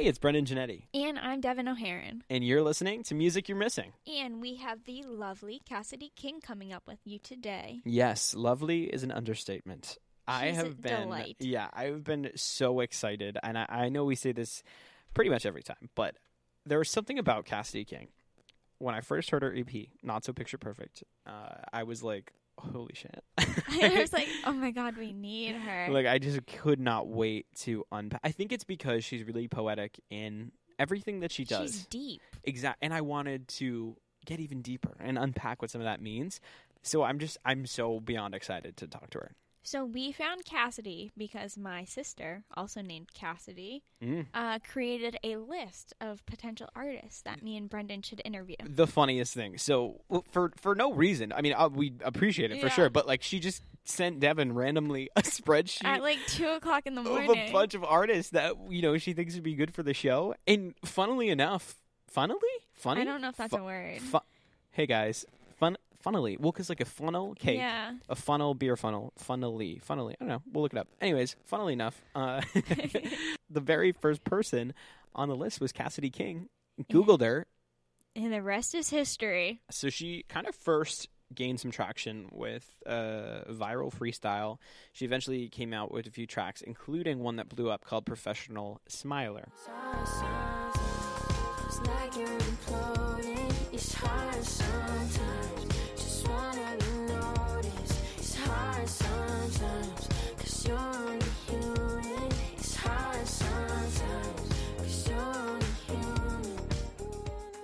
Hey, it's Brendan Genetti, And I'm Devin O'Haron. and you're listening to Music You're Missing. And we have the lovely Cassidy King coming up with you today. Yes, lovely is an understatement. I She's have been, delight. yeah, I've been so excited, and I, I know we say this pretty much every time, but there was something about Cassidy King. When I first heard her EP, Not So Picture Perfect, uh, I was like, holy shit. I was like, oh my God, we need her. like I just could not wait to unpack. I think it's because she's really poetic in everything that she does. She's deep. Exact. And I wanted to get even deeper and unpack what some of that means. So I'm just I'm so beyond excited to talk to her. So we found Cassidy because my sister, also named Cassidy, Mm. uh, created a list of potential artists that me and Brendan should interview. The funniest thing. So for for no reason. I mean, uh, we appreciate it for Yeah. sure. But like, she just sent Devin randomly a spreadsheet. At like two o'clock in the morning of a bunch of artists that you know she thinks would be good for the show, and funnily enough, funnily, funny. I don't know if that's Fu- a word. Fu- hey guys, funnily. Well, because like a funnel cake, Yeah. a funnel beer funnel, funnily, funnily. I don't know. We'll look it up. Anyways, funnily enough, uh, the very first person on the list was Cassidy King. Googled her, And the rest is history. so she kind of first gained some traction with uh, viral freestyle. She eventually came out with a few tracks, including one that blew up called "Professional Smiler." It's like hard sometimes. Cause you're only human. It's hard sometimes. Cause you're only human.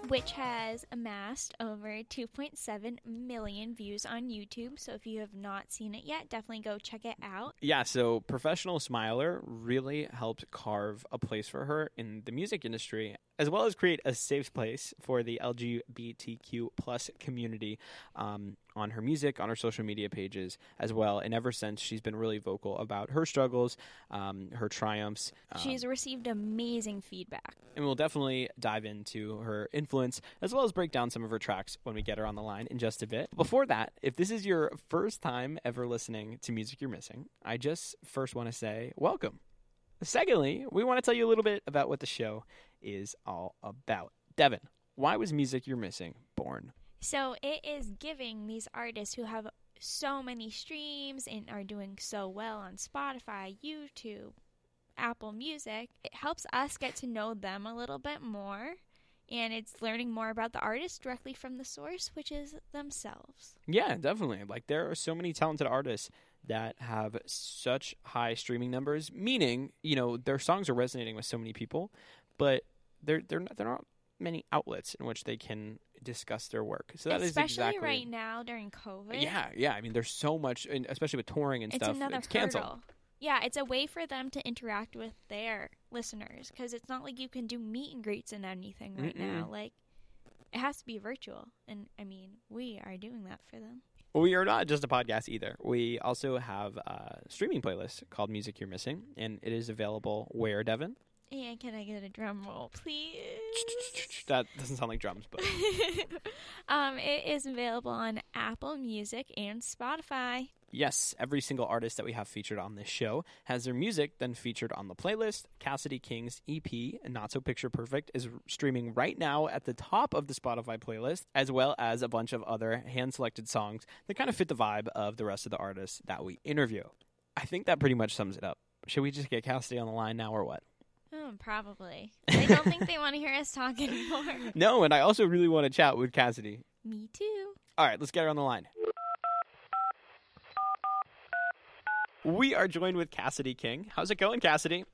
which has amassed over 2.7 million views on YouTube. So if you have not seen it yet, definitely go check it out. Yeah, so Professional Smiler really helped carve a place for her in the music industry, as well as create a safe place for the LGBTQ plus community um, on her music, on her social media pages as well. And ever since, she's been really vocal about her struggles, um, her triumphs. um, She's received amazing feedback. and we'll definitely dive into her influence as well as break down some of her tracks when we get her on the line in just a bit. Before that, if this is your first time ever listening to Music You're Missing, I just first want to say welcome. Secondly, we want to tell you a little bit about what the show is all about. Devin, why was Music You're Missing born? So it is giving these artists who have so many streams and are doing so well on Spotify, YouTube, Apple Music, it helps us get to know them a little bit more. And it's learning more about the artist directly from the source, which is themselves. Yeah, definitely. Like there are so many talented artists that have such high streaming numbers, meaning you know their songs are resonating with so many people, but there there not, there aren't many outlets in which they can discuss their work. So that is Especially exactly right now during COVID. Yeah, yeah. I mean, there's so much, and especially with touring and it's stuff. another it's canceled. hurdle. Yeah, it's a way for them to interact with their listeners because it's not like you can do meet and greets and anything right now. Mm-mm. Like, it has to be virtual, and I mean, we are doing that for them. We are not just a podcast either. We also have a streaming playlist called Music You're Missing, and it is available where Devin. And can I get a drum roll, please? That doesn't sound like drums, but um, it is available on Apple Music and Spotify. Yes, every single artist that we have featured on this show has their music then featured on the playlist. Cassidy King's EP, Not So Picture Perfect, is streaming right now at the top of the Spotify playlist, as well as a bunch of other hand selected songs that kind of fit the vibe of the rest of the artists that we interview. I think that pretty much sums it up. Should we just get Cassidy on the line now or what? Oh, probably. I don't think they want to hear us talk anymore. No, and I also really want to chat with Cassidy. Me too. All right, let's get her on the line. We are joined with Cassidy King. How's it going, Cassidy?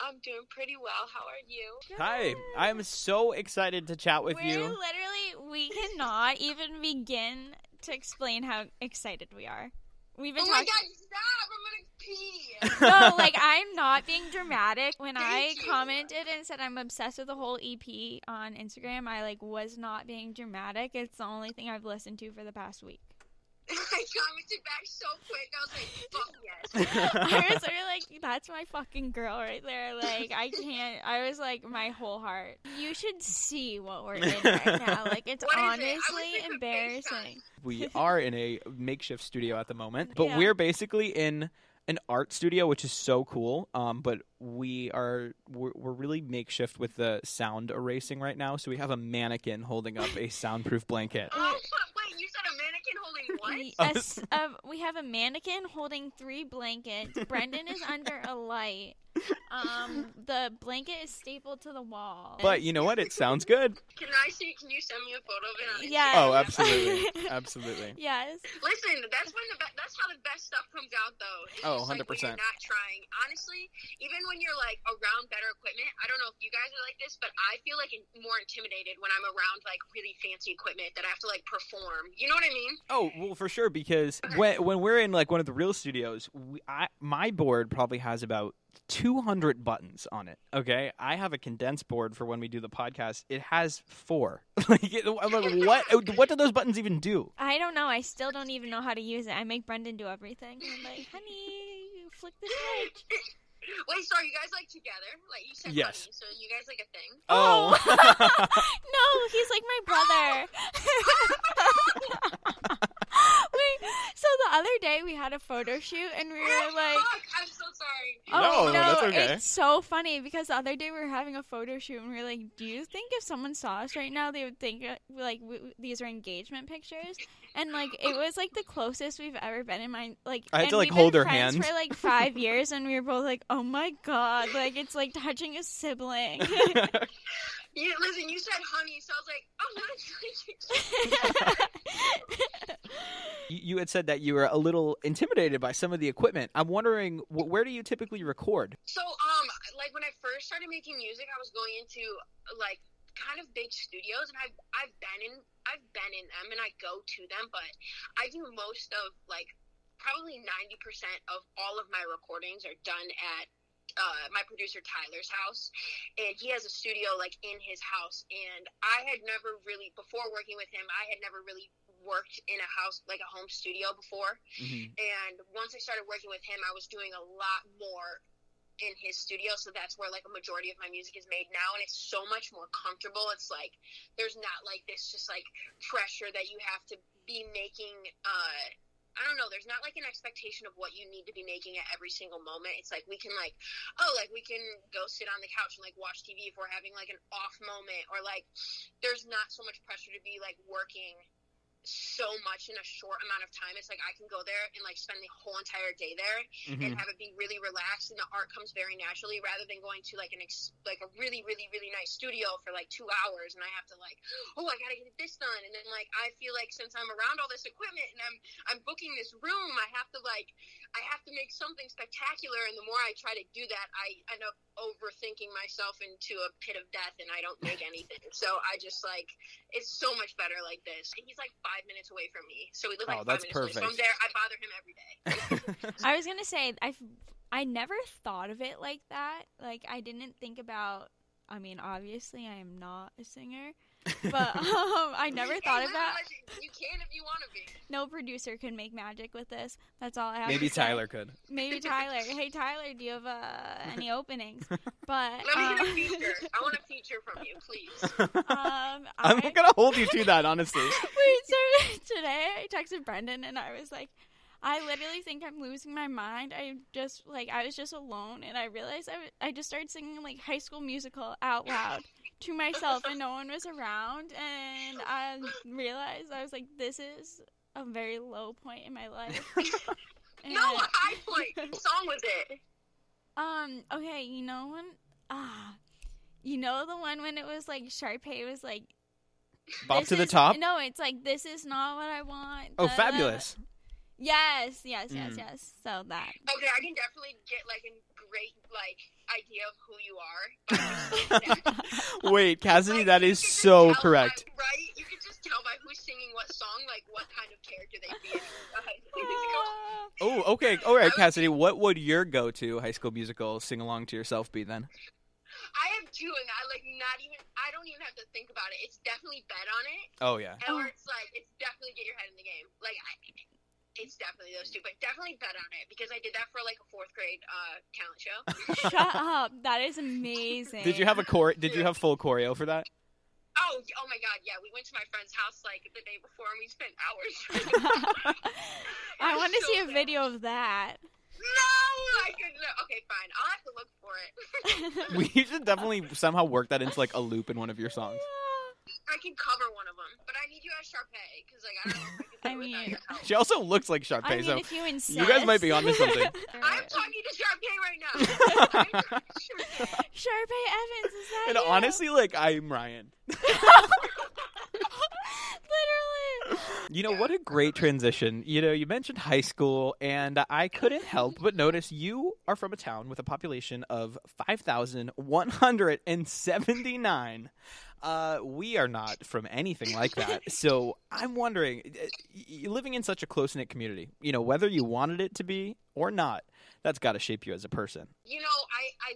I'm doing pretty well. How are you? Hi, I am so excited to chat with We're you. literally, we cannot even begin to explain how excited we are. We've been Oh my talking. god, stop! I'm gonna pee. no, like I'm not being dramatic. When I you. commented and said I'm obsessed with the whole EP on Instagram, I like was not being dramatic. It's the only thing I've listened to for the past week. I commented back so quick. I was like, fuck yes. I was sort like, that's my fucking girl right there. Like, I can't. I was like, my whole heart. You should see what we're in right now. Like, it's What is it? Honestly wish embarrassing. we are in a makeshift studio at the moment, but Yeah. we're basically in an art studio, which is so cool. Um, but we are we're, we're really makeshift with the sound erasing right now. So we have a mannequin holding up a soundproof blanket. Oh, wait, you said a mannequin holding what? Y- a s- uh, we have a mannequin holding three blankets. Brendan is under a light. Um, the blanket is stapled to the wall. But you know what? It sounds good. Can I see? Can you send me a photo of it? Yeah. Oh, absolutely, absolutely. yes. Listen, that's when the be- that's how the best stuff comes out, though. It's Oh, just, like, 100%. You're not trying. Honestly, even when you're like around better equipment, I don't know if you guys are like this, but I feel like more intimidated when I'm around like really fancy equipment that I have to like perform. You know what I mean? Oh well, for sure. Because when when we're in like one of the real studios, we, I, my board probably has about 200 buttons on it. Okay, I have a condensed board for when we do the podcast. It has four. like, it- I'm like, what? What do those buttons even do? I don't know. I still don't even know how to use it. I make Brendan do everything. I'm like, honey, you flick the switch. Wait, so are you guys like together? Like you said, Yes. honey, so you guys like a thing? Oh, oh. no, he's like my brother. Wait, so the other day we had a photo shoot and we were like, Fuck, I'm so sorry. Oh No, no, that's okay. it's so funny because the other day we were having a photo shoot and we were like, "Do you think if someone saw us right now, they would think uh, like w- w- these are engagement pictures?" And like it was like the closest we've ever been in my like. I had and to, like, hold her friends hand. for like five years, and we were both like, "Oh my god!" Like it's like touching a sibling. Yeah, listen, you said honey, so I was like, oh, what? you, you had said that you were a little intimidated by some of the equipment. I'm wondering, wh- where do you typically record? So, um, like when I first started making music, I was going into like kind of big studios, and I've I've been in I've been in them, and I go to them, but I do most of like probably ninety percent of all of my recordings are done at. Uh, my producer Tyler's house, and he has a studio like in his house. And I had never really, before working with him, I had never really worked in a house like a home studio before. And once I started working with him, I was doing a lot more in his studio. So that's where like a majority of my music is made now. And it's so much more comfortable. It's like there's not like this just like pressure that you have to be making. Uh, I don't know. There's not like an expectation of what you need to be making at every single moment. It's like we can like, oh, like we can go sit on the couch and like watch TV if we're having like an off moment, or like there's not so much pressure to be like working so much in a short amount of time. It's like I can go there and like spend the whole entire day there Mm-hmm. and have it be really relaxed and the art comes very naturally rather than going to like an ex- like a really really really nice studio for like 2 hours and I have to like oh I got to get this done and then like I feel like since I'm around all this equipment and I'm I'm booking this room I have to like I have to make something spectacular and the more I try to do that I end up overthinking myself into a pit of death and I don't make anything so I just like it's so much better like this And he's like 5 minutes away from me so we live Oh, like 5 that's minutes away so I'm there I bother him every day I was gonna say I I never thought of it like that. Like I didn't think about. I mean, obviously, I am not a singer, but um, I never Hey, thought of that. You can if you want to be. No producer can make magic with this. That's all I have. Maybe to say. Tyler could. Maybe Tyler. Hey Tyler, do you have uh, any openings? But Let me get a um, feature. I want a feature from you, please. um, I'm I- gonna hold you to that, honestly. Wait, so today I texted Brendan and I was like, I literally think I'm losing my mind. I just like I was just alone and I realized I, w- I just started singing like High School Musical out loud to myself and no one was around and I realized I was like, this is a very low point in my life. No, a high point. What song with it? um. Okay. You know when? Ah. You know the one when it was like Sharpay was like Bop this to the is- top. No, it's like this is not what I want. Oh, da, da, da. fabulous! Yes, yes, yes, Mm. yes. So that. Okay, I can definitely get like a great like idea of who you are. by just saying that. Wait, Cassidy, Like, that is so correct. By, right? You can just tell by who's singing what song, like what kind of character they be in a high school musical. Ah. Oh, okay. All right, Cassidy. What would your go-to High School Musical sing along to yourself be then? I have two, and I like not even. I don't even have to think about it. It's definitely bet on it, Oh yeah. or it's like it's definitely get your head in the game. Like I, it's definitely those two, but definitely bet on it because I did that for like a fourth grade uh, talent show. Shut up. That is amazing. Did you have a core? Did you have full choreo for that? Oh, oh my God! Yeah, we went to my friend's house like the day before, and we spent hours. I want to so see a bad. video of that. No, I couldn't. Okay, fine. I'll have to look for it. We should definitely somehow work that into like a loop in one of your songs. I can cover one of them, but I need you as Sharpay because like I don't know if I can do I mean- your. She also looks like Sharpay, I mean, so if you insist. you guys might be onto something. I'm talking to Sharpay right now. I'm talking to Sharpay. Sharpay Evans, is that and you? honestly, like I'm Ryan. Literally. You know what a great transition. You know, you mentioned high school, and I couldn't help but notice you are from a town with a population of five thousand one hundred and seventy-nine. Uh, we are not from anything like that. So I'm wondering, uh, living in such a close knit community, you know, whether you wanted it to be or not, that's got to shape you as a person. You know, I, I,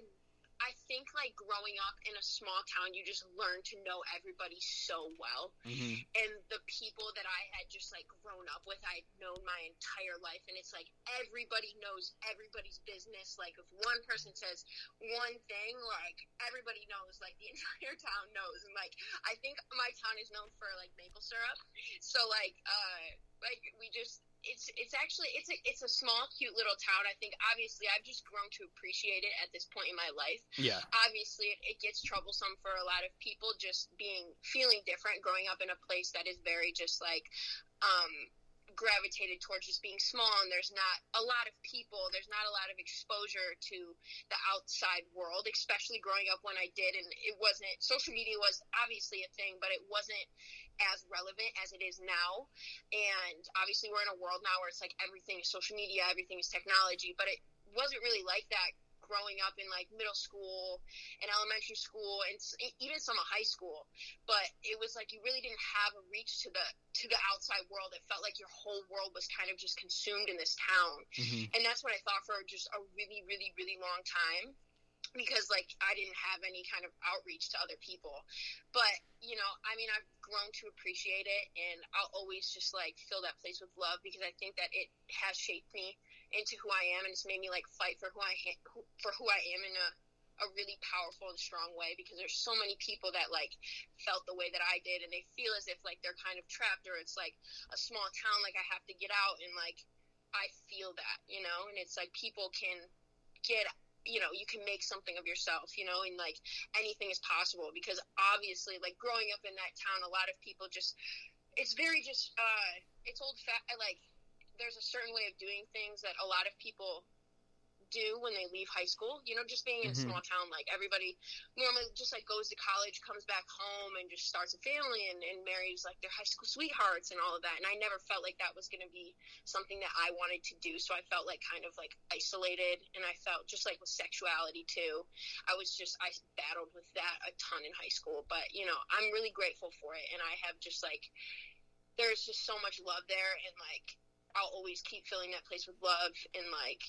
I think like growing up in a small town, you just learn to know everybody so well. Mm-hmm. and the people that I had just like grown up with, I'd known my entire life, and it's like everybody knows everybody's business. Like if one person says one thing, like everybody knows, like the entire town knows. And like I think my town is known for like maple syrup, so like uh like we just. It's it's actually it's a it's a small cute little town. I think obviously I've just grown to appreciate it at this point in my life Yeah. Obviously it, it gets troublesome for a lot of people just being feeling different growing up in a place that is very just like um gravitated towards just being small and there's not a lot of people there's not a lot of exposure to the outside world especially growing up when i did and it wasn't social media was obviously a thing but it wasn't as relevant as it is now. And obviously we're in a world now where it's like everything is social media everything is technology but it wasn't really like that growing up in like middle school and elementary school and even some of high school but it was like you really didn't have a reach to the to the outside world it felt like your whole world was kind of just consumed in this town Mm-hmm. and that's what i thought for just a really really really long time because like I didn't have any kind of outreach to other people. But, you know, I mean I've grown to appreciate it and I'll always just like fill that place with love because I think that it has shaped me into who I am and it's made me like fight for who I ha- for who I am in a a really powerful and strong way because there's so many people that like felt the way that I did and they feel as if like they're kind of trapped or it's like a small town like I have to get out and like I feel that, you know, and it's like people can get you know you can make something of yourself you know? And like anything is possible because obviously like growing up in that town a lot of people just it's very just uh it's old fat like there's a certain way of doing things that a lot of people do when they leave high school you know just being in Mhm. a small town like everybody normally just like goes to college comes back home and just starts a family and, and marries like their high school sweethearts and all of that and i never felt like that was going to be something that I wanted to do. So I felt like kind of like isolated, and I felt just like with sexuality too. I was just I battled with that a ton in high school, but you know I'm really grateful for it, and I have just like there's just so much love there, and like I'll always keep filling that place with love, and like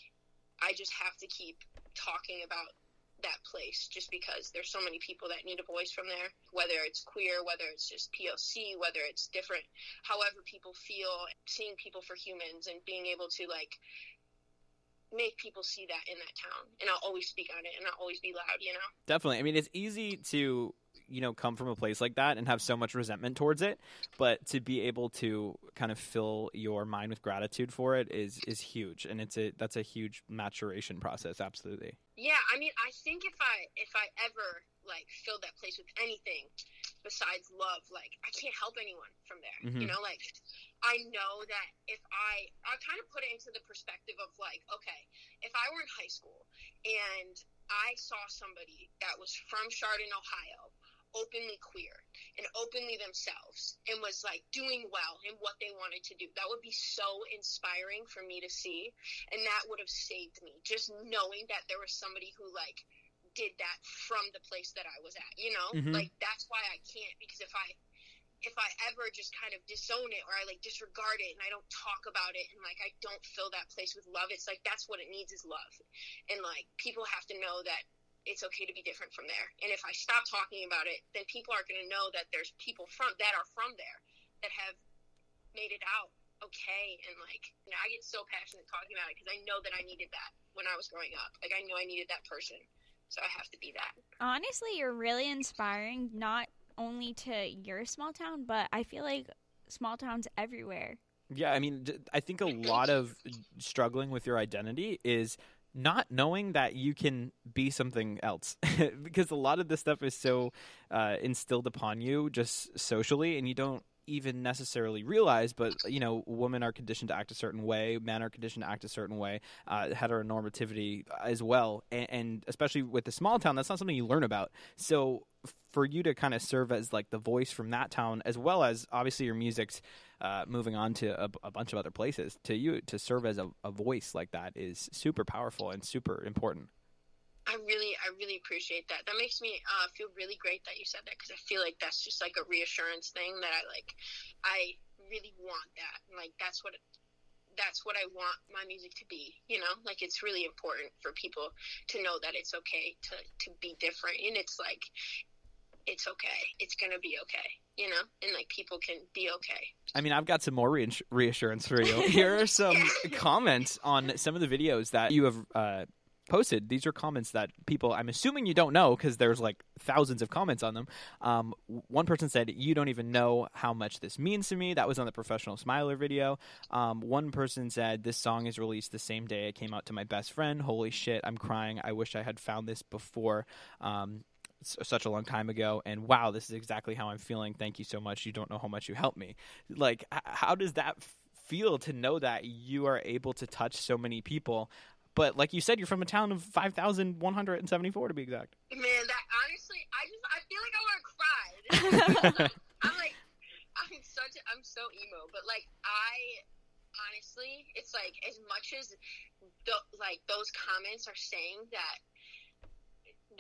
I just have to keep talking about that place just because there's so many people that need a voice from there whether it's queer whether it's just poc whether it's different however people feel seeing people for humans and being able to like make people see that in that town and i'll always speak on it and i'll always be loud you know Definitely. I mean, it's easy to you know come from a place like that and have so much resentment towards it, but to be able to kind of fill your mind with gratitude for it is is huge, and it's a that's a huge maturation process. Absolutely. yeah i mean i think if i if i ever like filled that place with anything besides love like i can't help anyone from there you Mhm. know like i know that if i i kind of put it into the perspective of like okay if i were in high school and i saw somebody that was from chardon ohio openly queer and openly themselves and was like doing well in what they wanted to do. That would be so inspiring for me to see and that would have saved me. Just knowing that there was somebody who like did that from the place that I was at you know? Mhm. like that's why I can't because if I if I ever just kind of disown it or I like disregard it and I don't talk about it and like I don't fill that place with love it's like that's what it needs is love. And like people have to know that it's okay to be different from there. And if I stop talking about it then people are going to know that there's people from that are from there that have made it out okay. And like you know, I get so passionate talking about it because I know that I needed that when I was growing up. Like I knew I needed that person. So I have to be that. Honestly, you're really inspiring, not only to your small town, but I feel like small towns everywhere. Yeah, I mean, I think a lot of struggling with your identity is not knowing that you can be something else. Because a lot of this stuff is so uh, instilled upon you just socially and you don't even necessarily realize but you know women are conditioned to act a certain way men are conditioned to act a certain way uh, heteronormativity as well. And, and especially with the small town that's not something you learn about. So for you to kind of serve as like the voice from that town as well as obviously your music's uh, moving on to a, a bunch of other places to you to serve as a, a voice like that is super powerful and super important I really, I really appreciate that. That makes me uh, feel really great that you said that because I feel like that's just like a reassurance thing that I like. I really want that. Like that's what, that's what I want my music to be. You know, like it's really important for people to know that it's okay to to be different, and it's like, it's okay. It's gonna be okay. You know, and like people can be okay. I mean, I've got some more reass- reassurance for you. Here are some comments on some of the videos that you have uh, posted. These are comments that people, I'm assuming you don't know because there's like thousands of comments on them. Um, one person said, You don't even know how much this means to me. That was on the Professional Smiler video. Um, one person said, This song is released the same day it came out to my best friend. Holy shit, I'm crying. I wish I had found this before. Um, such a long time ago and wow this is exactly how i'm feeling. Thank you so much. You don't know how much you helped me. Like h- how does that feel to know that you are able to touch so many people? But like you said you're from a town of 5174 to be exact. Man, that honestly, I just I feel like I want to cry. This is so- I'm like, I'm such, a, I'm so emo, but like I honestly, it's like as much as the like those comments are saying that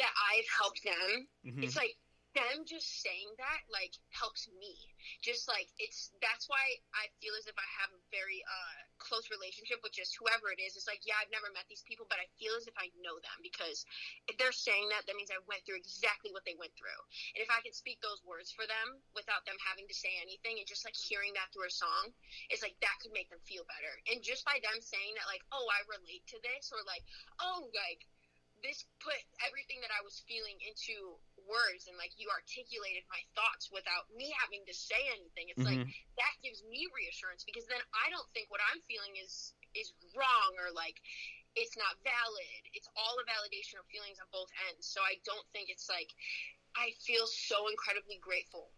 that I've helped them, Mhm. it's like them just saying that like helps me. Just like it's that's why i feel as if i have a very uh close relationship with just whoever it is. It's like yeah i've never met these people but i feel as if i know them because if they're saying that that means i went through exactly what they went through. And if i can speak those words for them without them having to say anything and just like hearing that through a song it's like that could make them feel better. And just by them saying that like oh i relate to this or like oh like this put everything that I was feeling into words and like you articulated my thoughts without me having to say anything. It's like Mhm. that gives me reassurance because then I don't think what I'm feeling is is wrong or like it's not valid. It's all a validation of feelings on both ends. So I don't think it's like I feel so incredibly grateful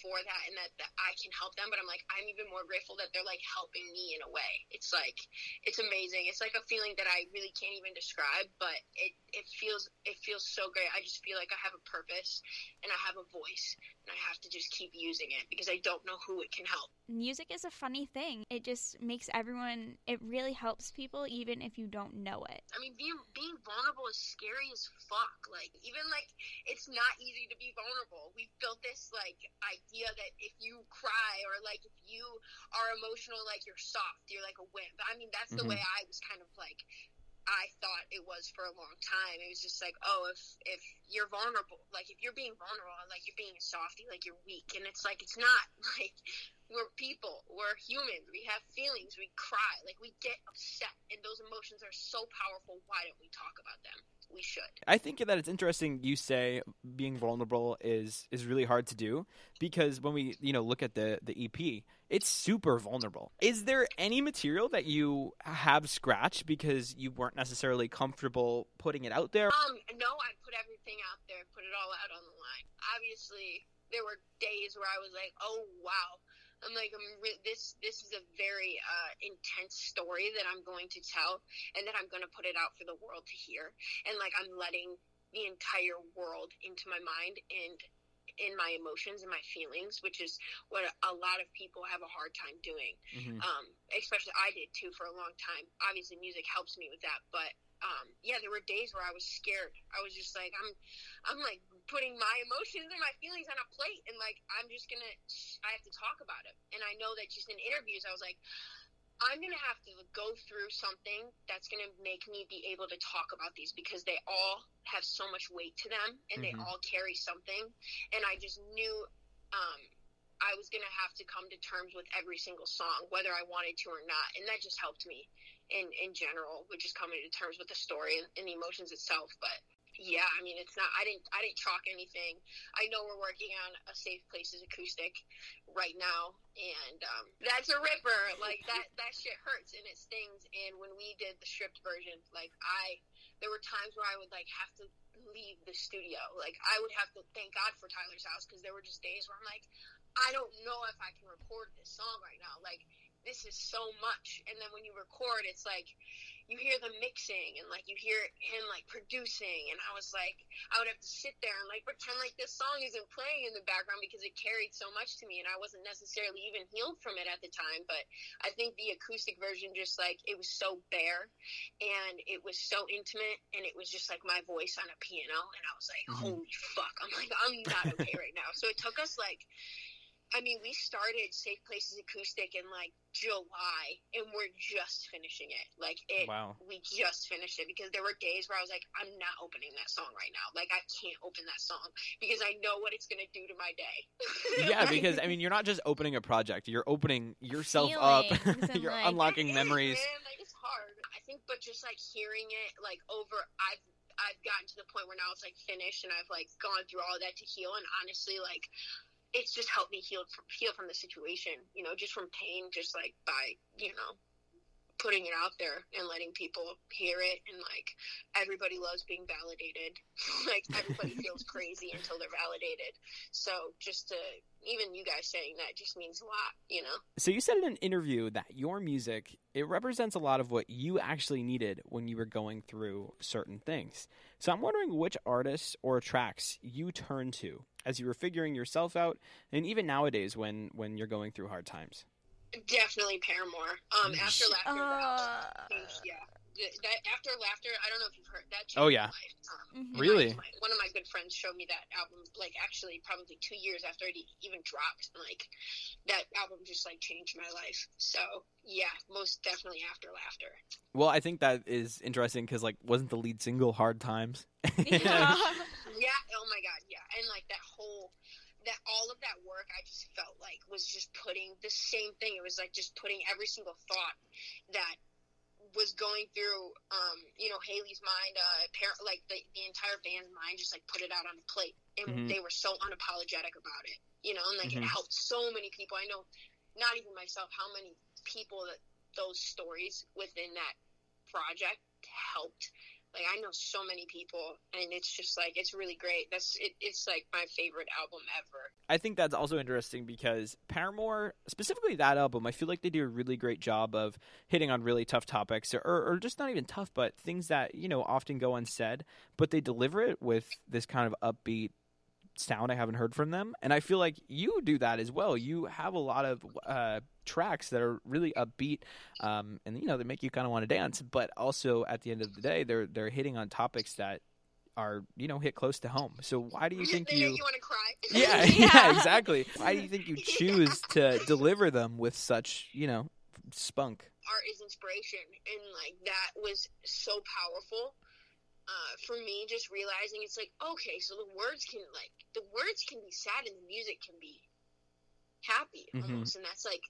for that and that, that I can help them, but I'm like I'm even more grateful that they're like helping me in a way. It's like it's amazing. It's like a feeling that I really can't even describe, but it it feels it feels so great. I just feel like I have a purpose and I have a voice and I have to just keep using it because I don't know who it can help. Music is a funny thing. It just makes everyone, it really helps people even if you don't know it. I mean, being being vulnerable is scary as fuck. Like even like it's not easy to be vulnerable. We've built this like idea that if you cry or like if you are emotional, like you're soft, you're like a wimp. I mean, that's the Mhm. way I was kind of like. I thought it was for a long time. It was just like, oh, if if you're vulnerable, like if you're being vulnerable, like you're being a softie, like you're weak, and it's like it's not like we're people, we're humans, we have feelings, we cry, like we get upset, and those emotions are so powerful. Why don't we talk about them? We should. I think that it's interesting you say being vulnerable is is really hard to do because when we you know look at the the EP, it's super vulnerable. Is there any material that you have scratched because you weren't necessarily comfortable putting it out there? Um, no, I put everything out there, put it all out on the line. Obviously, there were days where I was like, oh wow. I'm like, I'm re- this. This is a very uh, intense story that I'm going to tell, and that I'm going to put it out for the world to hear. And like, I'm letting the entire world into my mind and in my emotions and my feelings, which is what a lot of people have a hard time doing. Mhm. um, especially I did too for a long time. Obviously, music helps me with that, but um, yeah, there were days where I was scared. I was just like, I'm, I'm like putting my emotions and my feelings on a plate, and like I'm just gonna, I have to talk about it. And I know that just in interviews, I was like. I'm gonna have to go through something that's gonna make me be able to talk about these because they all have so much weight to them and they Mhm. all carry something. And I just knew um, I was gonna have to come to terms with every single song, whether I wanted to or not, and that just helped me in in general with just coming to terms with the story and, and the emotions itself. But yeah, I mean, it's not. I didn't. I didn't chalk anything. I know we're working on a Safe Places acoustic right now, and um, that's a ripper. Like that. That shit hurts and it stings. And when we did the stripped version, like I, there were times where I would like have to leave the studio. Like I would have to thank God for Tyler's house because there were just days where I'm like, I don't know if I can record this song right now. Like this is so much. And then when you record, it's like you hear the mixing and like you hear him like producing. And I was like, I would have to sit there and like pretend like this song isn't playing in the background because it carried so much to me. And I wasn't necessarily even healed from it at the time. But I think the acoustic version just like it was so bare and it was so intimate and it was just like my voice on a piano. And I was like, Mhm. holy fuck. I'm like, I'm not okay right now. So it took us like, I mean, we started Safe Places Acoustic in like July, and we're just finishing it. Like it, Wow. we just finished it because there were days where I was like, I'm not opening that song right now. Like I can't open that song because I know what it's gonna do to my day. Yeah, Like, because I mean, you're not just opening a project; you're opening yourself up. Feelings and, you're like- unlocking it is, memories. man. Like it's hard. I think, but just like hearing it, like over, I've I've gotten to the point where now it's like finished, and I've like gone through all that to heal. And honestly, like it's just helped me heal from heal from the situation. You know, just from pain, just like by you know putting it out there and letting people hear it and like everybody loves being validated like everybody feels crazy until they're validated so just to even you guys saying that just means a lot you know So you said in an interview that your music it represents a lot of what you actually needed when you were going through certain things. So I'm wondering which artists or tracks you turn to as you were figuring yourself out, and even nowadays when when you're going through hard times. Definitely Paramore. Um, after laughter, that Uh, yeah. Th- That after laughter, I don't know if you've heard that. changed Oh, yeah. my life. Um, Mhm. Really? my- one of my good friends showed me that album, like actually probably two years after it e- even dropped. and, Like that album just like changed my life. So yeah, most definitely after laughter. Well, I think that is interesting because like wasn't the lead single "Hard Times"? yeah. Yeah. Oh my god. Yeah. And like that whole, that all of that work, I just felt like was just putting the same thing. It was like just putting every single thought that was going through, um, you know, Hayley's mind, uh, par- like the, the entire band's mind, just like put it out on a plate, and Mhm. they were so unapologetic about it. You know, and like Mhm. it helped so many people. I know, not even myself, how many people that those stories within that project helped like I know so many people, and it's just like it's really great. That's it, it's like my favorite album ever. I think that's also interesting because Paramore, specifically that album, I feel like they do a really great job of hitting on really tough topics, or, or just not even tough, but things that you know often go unsaid. But they deliver it with this kind of upbeat sound I haven't heard from them, and I feel like you do that as well. You have a lot of uh, tracks that are really upbeat, um, and you know they make you kind of want to dance. But also at the end of the day, they're they're hitting on topics that are you know hit close to home. So why do you think they you? you want to cry? Yeah, Yeah. yeah, exactly. Why do you think you choose to deliver them with such, you know, spunk? art is inspiration and like that was so powerful uh, for me just realizing it's like okay so the words can like the words can be sad and the music can be happy Mhm. almost and that's like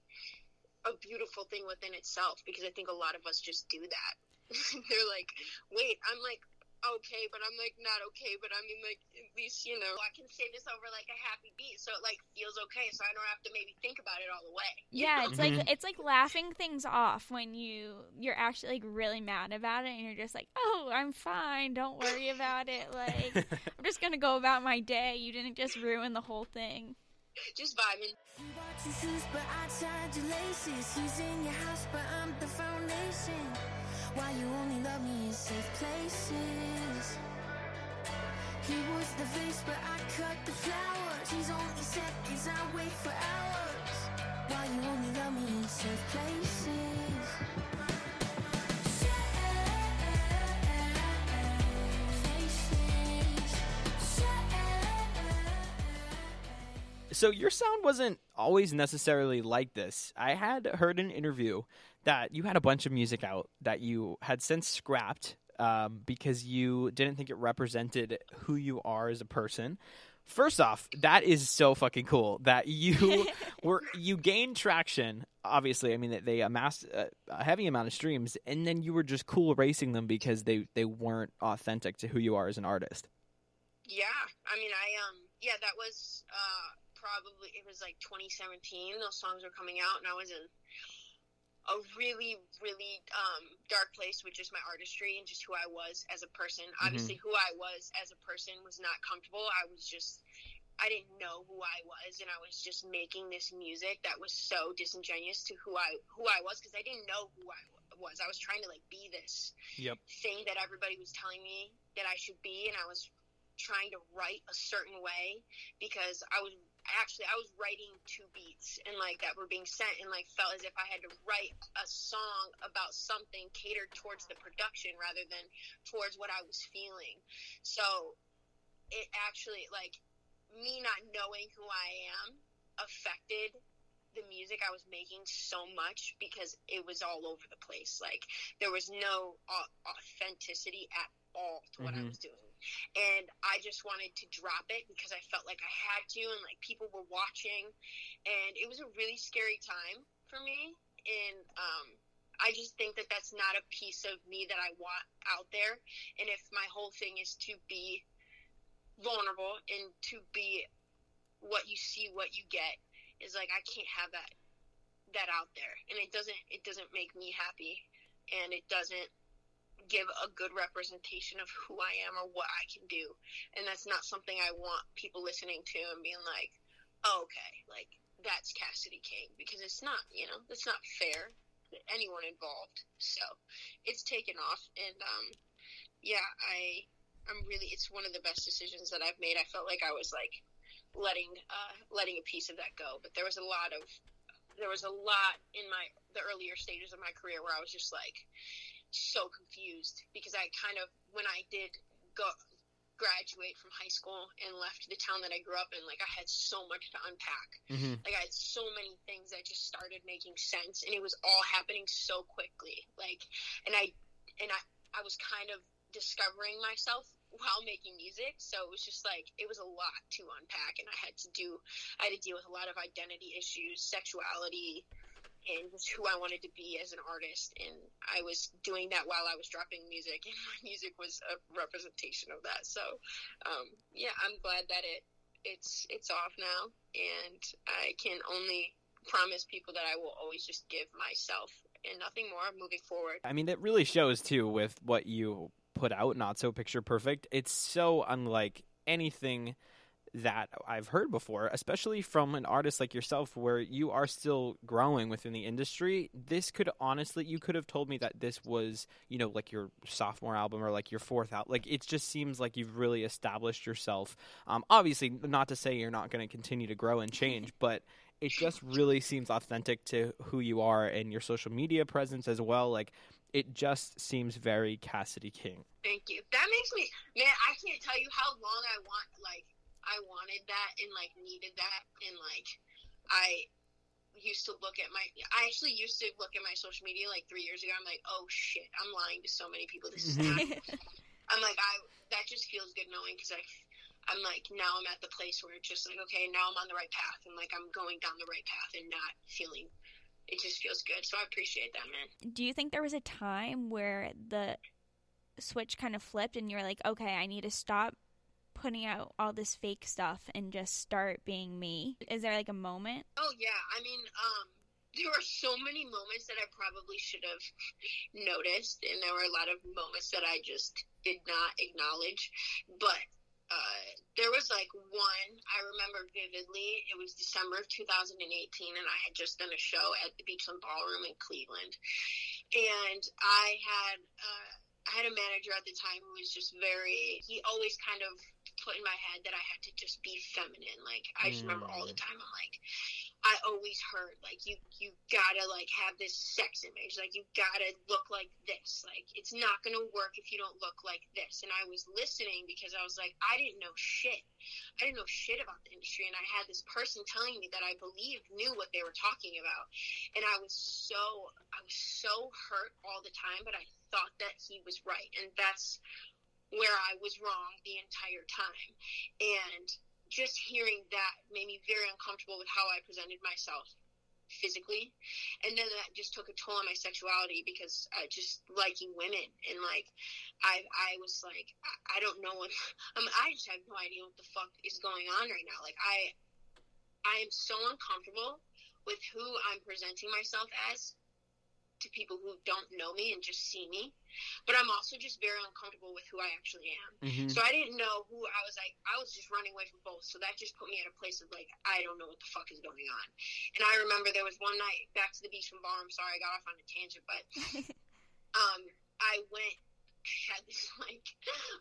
a beautiful thing within itself because i think a lot of us just do that they're like wait i'm like okay but i'm like not okay but i mean like at least you know i can say this over like a happy beat so it like feels okay so i don't have to maybe think about it all the way Yeah, know? it's Mhm. like it's like laughing things off when you you're actually like really mad about it and you're just like, "Oh, I'm fine. Don't worry about it." Like, I'm just going to go about my day. You didn't just ruin the whole thing. just vibing You Why you only love me in safe places? He was the vase, but I cut the flowers. He's only seconds, I wait for hours. Why you only love me in safe places? So your sound wasn't always necessarily like this. I had heard an interview that you had a bunch of music out that you had since scrapped um, because you didn't think it represented who you are as a person. First off, that is so fucking cool that you were you gained traction. Obviously, I mean they- they amassed a, a heavy amount of streams, and then you were just cool erasing them because they they weren't authentic to who you are as an artist. Yeah, I mean, I um, yeah, that was uh probably it was like 2017. Those songs were coming out, and I was in a really, really um dark place with just my artistry and just who I was as a person. Obviously, who I was as a person was not comfortable. I was just. I didn't know who I was, and I was just making this music that was so disingenuous to who I who I was because I didn't know who I was. I was trying to like be this Yep. thing that everybody was telling me that I should be, and I was trying to write a certain way because I was actually I was writing two beats and like that were being sent and like felt as if I had to write a song about something catered towards the production rather than towards what I was feeling. So it actually like me not knowing who I am affected the music I was making so much because it was all over the place. Like there was no authenticity at all to what I Mhm. was doing. And I just wanted to drop it because I felt like I had to and like people were watching. And it was a really scary time for me. And um I just think that that's not a piece of me that I want out there. And if my whole thing is to be vulnerable and to be what you see what you get is like I can't have that that out there. And it doesn't it doesn't make me happy. And it doesn't give a good representation of who I am or what I can do. And that's not something I want people listening to and being like oh, okay like that's Cassidy King because it's not you know it's not fair to anyone involved. So it's taken off. And um yeah I I'm really it's one of the best decisions that I've made. I felt like I was like letting uh letting a piece of that go. But there was a lot of there was a lot in my the earlier stages of my career where I was just like so confused because I kind of when I did go graduate from high school and left the town that I grew up in like I had so much to unpack Mm-hmm. like I had so many things that just started making sense and it was all happening so quickly like and I and I I was kind of discovering myself while making music so it was just like it was a lot to unpack and I had to do I had to deal with a lot of identity issues sexuality and who I wanted to be as an artist and I was doing that while I was dropping music and my music was a representation of that so um, yeah I'm glad that it it's it's off now and I can only promise people that I will always just give myself and nothing more moving forward. I mean, that really shows too with what you put out. Not so picture perfect. It's so unlike anything that I've heard before, especially from an artist like yourself, where you are still growing within the industry. This could honestly, you could have told me that this was, you know, like your sophomore album or like your fourth album. Like it just seems like you've really established yourself. Um, obviously, not to say you're not going to continue to grow and change, but it just really seems authentic to who you are and your social media presence as well. Like it just seems very Cassidy King. Thank you. That makes me man, I can't tell you how long I want like I wanted that and like needed that and like I used to look at my I actually used to look at my social media like 3 years ago. I'm like, "Oh shit, I'm lying to so many people. This is Mhm. not I'm like, I that just feels good knowing because I, I'm like now I'm at the place where it's just like okay, now I'm on the right path and like I'm going down the right path and not feeling. It just feels good, so I appreciate that, man. Do you think there was a time where the switch kind of flipped and you were like, okay, I need to stop putting out all this fake stuff and just start being me? Is there like a moment? Oh yeah, I mean, um, there were so many moments that I probably should have noticed, and there were a lot of moments that I just did not acknowledge, but. Uh, there was like one I remember vividly. It was December of 2018, and I had just done a show at the Beachland Ballroom in Cleveland, and I had uh, I had a manager at the time who was just very. He always kind of put in my head that I had to just be feminine. Like I just remember all the mm. time. I'm like, I always heard like you you gotta like have this sex image. Like you gotta look like this. Like it's not gonna work if you don't look like this. And I was listening because I was like, I didn't know shit. I didn't know shit about the industry, and I had this person telling me that I believed knew what they were talking about, and I was so I was so hurt all the time. But I thought that he was right, and that's where I was wrong the entire time. And just hearing that made me very uncomfortable with how I presented myself physically and then that just took a toll on my sexuality because I just liking women and like I I was like I, I don't know what I mean, I just have no idea what the fuck is going on right now like I I am so uncomfortable with who I'm presenting myself as to people who don't know me and just see me but I'm also just very uncomfortable with who I actually am Mhm. so I didn't know who I was like. I was just running away from both. So that just put me at a place of like, I don't know what the fuck is going on. And I remember there was one night back to the beach from bar. I'm sorry I got off on a tangent, but um, I went had this like,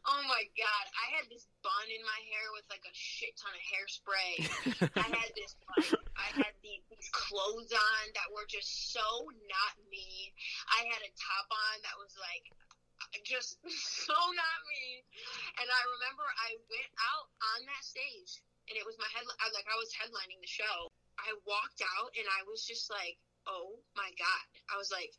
oh my god, I had this bun in my hair with like a shit ton of hairspray. I had this like, I had the, these clothes on that were just so not me. I had a top on that was like just so not me. And I remember I went out on that stage and it was my head like I was headlining the show. I walked out and I was just like, "Oh my god." I was like,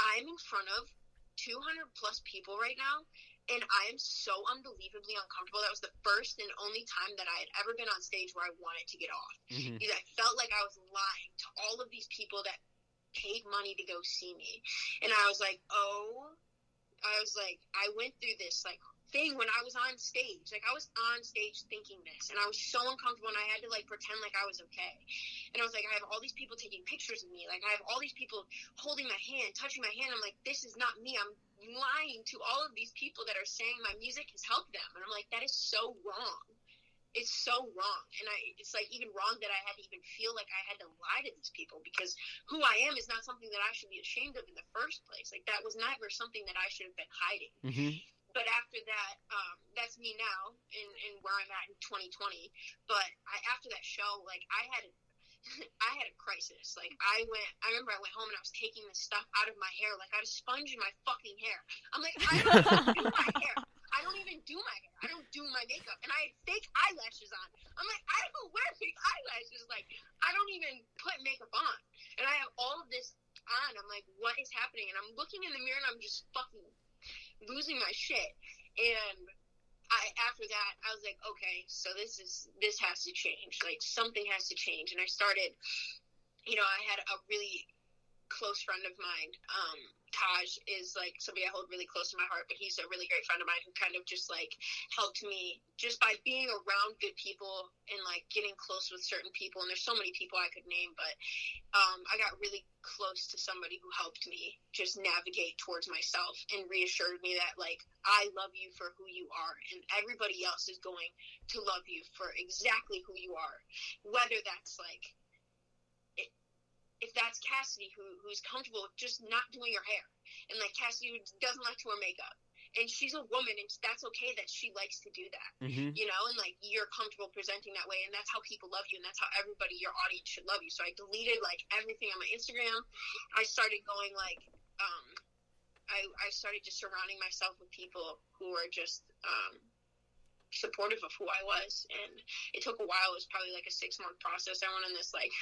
"I'm in front of 200 plus people right now." And I am so unbelievably uncomfortable. That was the first and only time that I had ever been on stage where I wanted to get off Mhm. because I felt like I was lying to all of these people that paid money to go see me. And I was like, oh, I was like, I went through this like thing when I was on stage. Like I was on stage thinking this, and I was so uncomfortable, and I had to like pretend like I was okay. And I was like, I have all these people taking pictures of me. Like I have all these people holding my hand, touching my hand. I'm like, this is not me. I'm lying to all of these people that are saying my music has helped them, and I'm like, that is so wrong. It's so wrong, and I it's like even wrong that I had to even feel like I had to lie to these people because who I am is not something that I should be ashamed of in the first place. Like that was never something that I should have been hiding Mhm. but after that, um, that's me now in, in where I'm at in 2020. But I, after that show, like I had, I had a crisis. Like I went, I remember I went home and I was taking the stuff out of my hair. Like I had a sponge in my fucking hair. I'm like, I don't even do my hair. I don't even do my hair. I don't do my makeup. And I had fake eyelashes on. I'm like, I don't wear fake eyelashes. Like I don't even put makeup on. And I have all of this on. I'm like, what is happening? And I'm looking in the mirror and I'm just fucking losing my shit. And I after that I was like, okay, so this is this has to change. Like something has to change. And I started you know, I had a really close friend of mine. Um, Taj is like somebody I hold really close to my heart, but he's a really great friend of mine who kind of just like helped me just by being around good people and like getting close with certain people. And there's so many people I could name, but um, I got really close to somebody who helped me just navigate towards myself and reassured me that like I love you for who you are, and everybody else is going to love you for exactly who you are, whether that's like if that's Cassidy who who's comfortable with just not doing her hair, and like Cassidy who doesn't like to wear makeup, and she's a woman, and that's okay that she likes to do that, Mhm. you know, and like you're comfortable presenting that way, and that's how people love you, and that's how everybody, your audience, should love you. So I deleted like everything on my Instagram. I started going like, um, I I started just surrounding myself with people who are just um supportive of who I was. And it took a while. It was probably like a six month process. I went on this like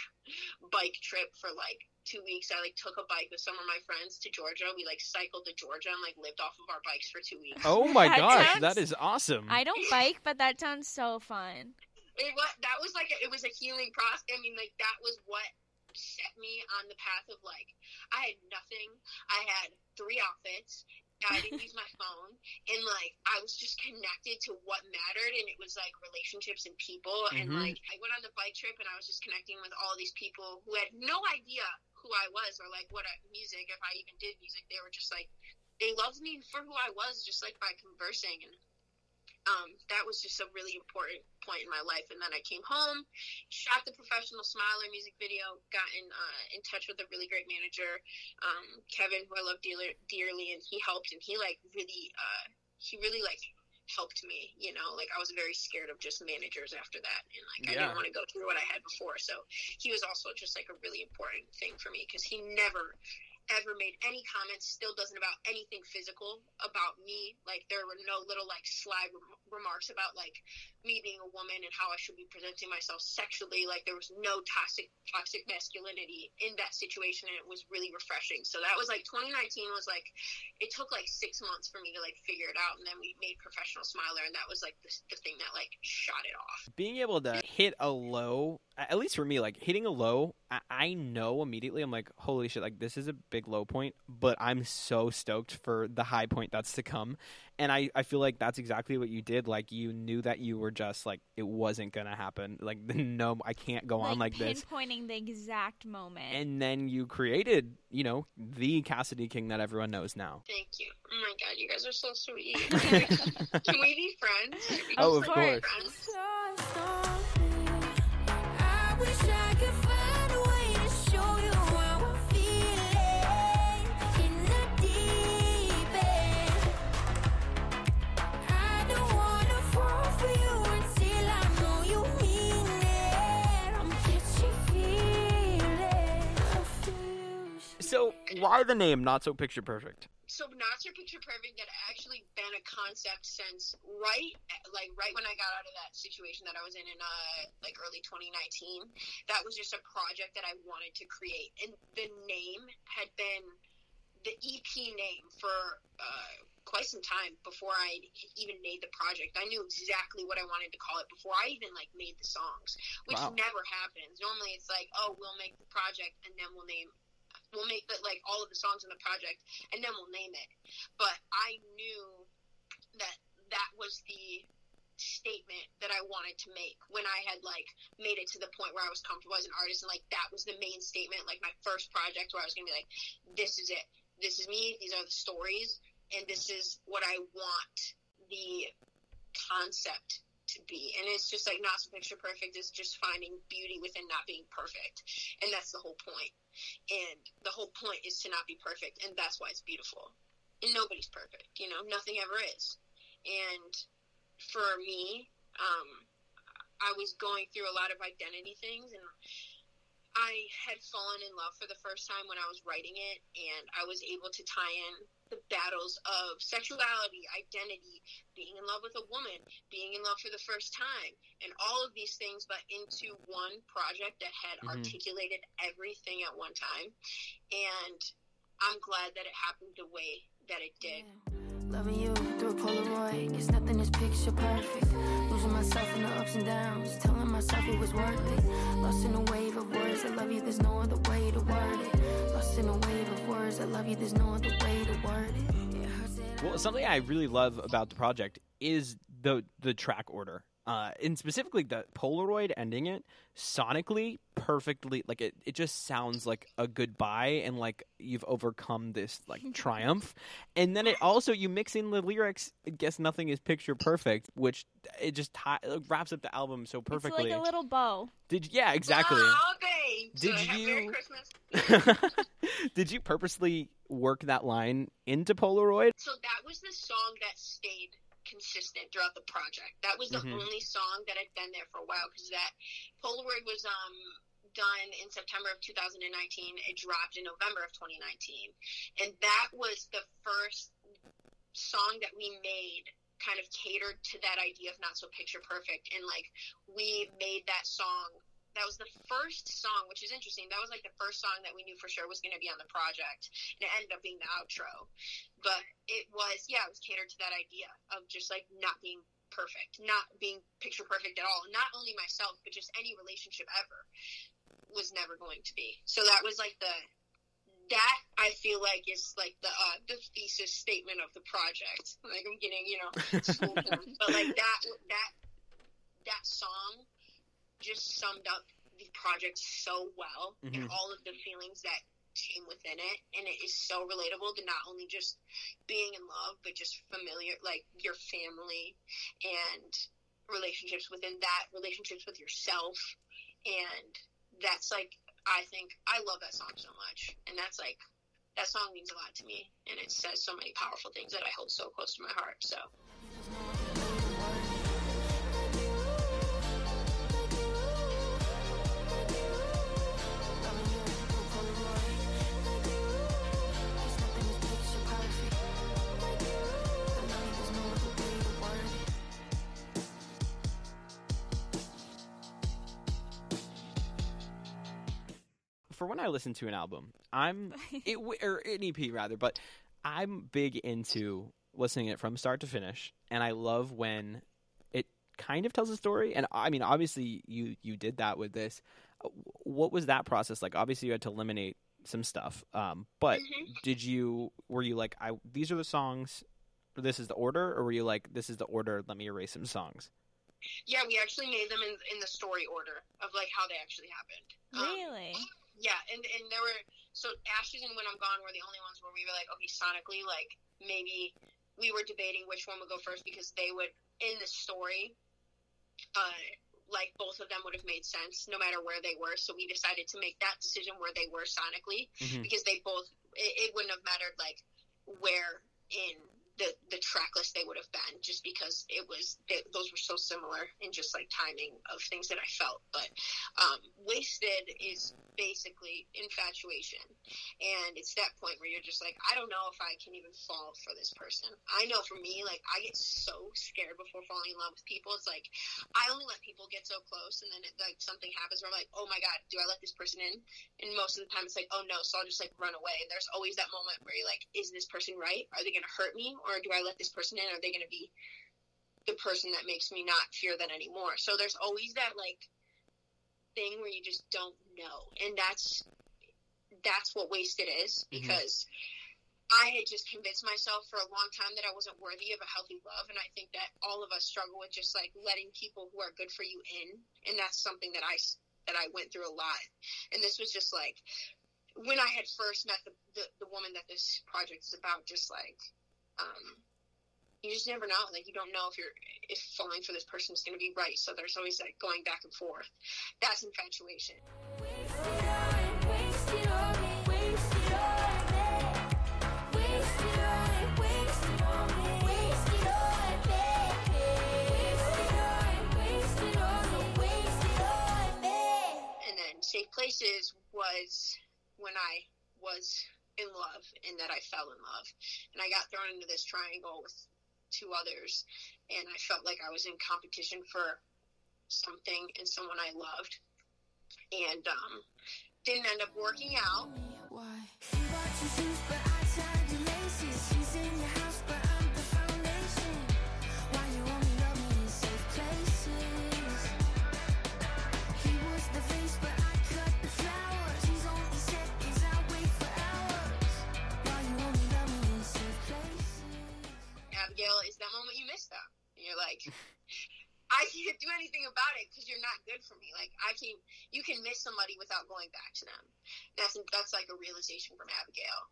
bike trip for like two weeks. I like took a bike with some of my friends to Georgia. We like cycled to Georgia and like lived off of our bikes for two weeks. Oh my That gosh, sounds- that is awesome. I don't bike, but that sounds so fun. it was that was like a, it was a healing process. I mean like that was what set me on the path of like I had nothing. I had three outfits I didn't use my phone and like I was just connected to what mattered and it was like relationships and people and Mhm. like I went on the bike trip and I was just connecting with all these people who had no idea who I was or like what I, music if I even did music they were just like they loved me for who I was just like by conversing and um, that was just a really important point in my life. And then I came home, shot the professional Smiler music video, got in uh, in touch with a really great manager, um, Kevin, who I love dearly, dearly, and he helped. And he like really, uh, he really like helped me. You know, like I was very scared of just managers after that, and like I Yeah. didn't want to go through what I had before. So he was also just like a really important thing for me because he never ever made any comments still doesn't about anything physical about me. Like there were no little like sly rem- remarks about like me being a woman and how I should be presenting myself sexually. Like there was no toxic toxic masculinity in that situation and it was really refreshing. So that was like 2019 was like it took like 6 months for me to like figure it out and then we made professional smiler and that was like the, the thing that like shot it off. Being able to hit a low at least for me like hitting a low I, I know immediately i'm like holy shit like this is a big low point but i'm so stoked for the high point that's to come. And i i feel like that's exactly what you did like you knew that you were just like it wasn't gonna happen like no i can't go on like this. pinpointing the exact moment. and then you created you know the cassidy king that everyone knows now. Thank you. Oh my god you guys are so sweet. Can we, can we be friends? We Oh, of be course. Why the name not so picture perfect so not so picture perfect had actually been a concept since right like right when I got out of that situation that I was in in uh like early 2019 that was just a project that I wanted to create and the name had been the EP name for uh quite some time before I even made the project. I knew exactly what I wanted to call it before I even like made the songs, which Wow. never happens. Normally it's like, oh, we'll make the project and then we'll name we'll make the, like all of the songs in the project and then we'll name it. But I knew that that was the statement that I wanted to make when I had like made it to the point where I was comfortable as an artist and like that was the main statement, like my first project where I was gonna be like, This is it. This is me, these are the stories, and this is what I want the concept to be. And it's just like not so picture perfect it's just finding beauty within not being perfect. And that's the whole point. And the whole point is to not be perfect, and that's why it's beautiful. And nobody's perfect, you know, nothing ever is. And for me, um, I was going through a lot of identity things, and I had fallen in love for the first time when I was writing it, and I was able to tie in the battles of sexuality, identity, being in love with a woman, being in love for the first time, and all of these things, but into one project that had Mhm. articulated everything at one time. And I'm glad that it happened the way that it did. Loving you through a Polaroid, it's nothing is picture perfect. Losing myself in the ups and downs, telling myself it was worth it. Lost in a wave of words, I love you, there's no other way to word it. Lost in a wave of words, I love you, there's no other way to word it. Well, something I really love about the project is the the track order, uh, and specifically the Polaroid ending it sonically perfectly. Like it, it just sounds like a goodbye and like you've overcome this like triumph. And then it also you mix in the lyrics. I guess nothing is picture perfect, which it just tie, it wraps up the album so perfectly. It's like a little bow. Did yeah, exactly. Oh, thanks. Did have Merry you- Christmas. Did you purposely work that line into Polaroid? So that was the song that stayed consistent throughout the project. That was the Mhm. only song that had been there for a while because that Polaroid was um done in September of 2019. It dropped in November of 2019, and that was the first song that we made kind of catered to that idea of not so picture perfect and like we made that song that was the first song which is interesting that was like the first song that we knew for sure was going to be on the project and it ended up being the outro but it was yeah it was catered to that idea of just like not being perfect not being picture perfect at all not only myself but just any relationship ever was never going to be so that was like the that I feel like is like the uh, the thesis statement of the project. Like I'm getting you know, but like that that that song just summed up the project so well and Mhm. all of the feelings that came within it, and it is so relatable to not only just being in love, but just familiar like your family and relationships within that, relationships with yourself, and that's like I think I love that song so much, and that's like that song means a lot to me, and it says so many powerful things that I hold so close to my heart. So for when I listen to an album, I'm it or an EP rather, but I'm big into listening it from start to finish, and I love when it kind of tells a story. And I mean, obviously, you you did that with this. Uh, What was that process like? Obviously, you had to eliminate some stuff, um, but Mhm. did you were you like, I these are the songs, this is the order, or were you like, this is the order? Let me erase some songs. Yeah, we actually made them in in the story order of like how they actually happened. Um, Really? Yeah, and and there were so Ashes and When I'm Gone were the only ones where we were like, okay, sonically, like maybe we were debating which one would go first because they would in the story, uh, like both of them would have made sense no matter where they were. So we decided to make that decision where they were sonically Mhm. because they both it, it wouldn't have mattered like where in the the track list they would have been just because it was those were so similar in just like timing of things that I felt. But um, wasted is basically infatuation, and it's that point where you're just like, I don't know if I can even fall for this person. I know for me, like I get so scared before falling in love with people. It's like I only let people get so close, and then it, like something happens where I'm like, oh my god, do I let this person in? And most of the time, it's like, oh no, so I'll just like run away. And there's always that moment where you're like, is this person right? Are they to hurt me, or do I let this person in? Are they going to be the person that makes me not fear them anymore? So there's always that like thing where you just don't know, and that's that's what wasted is Mhm. because. I had just convinced myself for a long time that I wasn't worthy of a healthy love, and I think that all of us struggle with just like letting people who are good for you in, and that's something that I, that I went through a lot. And this was just like when I had first met the the, the woman that this project is about. Just like um, you just never know. Like you don't know if you're if falling for this person is going to be right. So there's always like going back and forth. That's infatuation. And then safe places was when I was in love and that I fell in love. And I got thrown into this triangle with two others and I felt like I was in competition for something and someone I loved. And um didn't end up working out. Why? Like, I can't do anything about it because you're not good for me. Like I can, you can miss somebody without going back to them. That's that's like a realization from Abigail.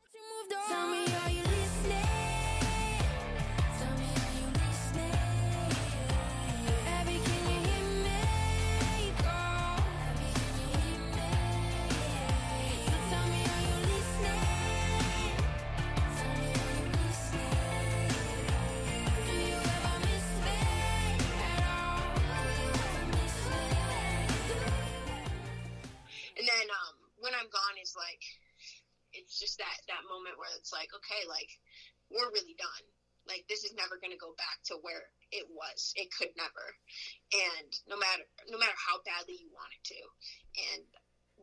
And um, when I'm gone is like, it's just that that moment where it's like, okay, like we're really done. Like this is never going to go back to where it was. It could never. And no matter no matter how badly you want it to. And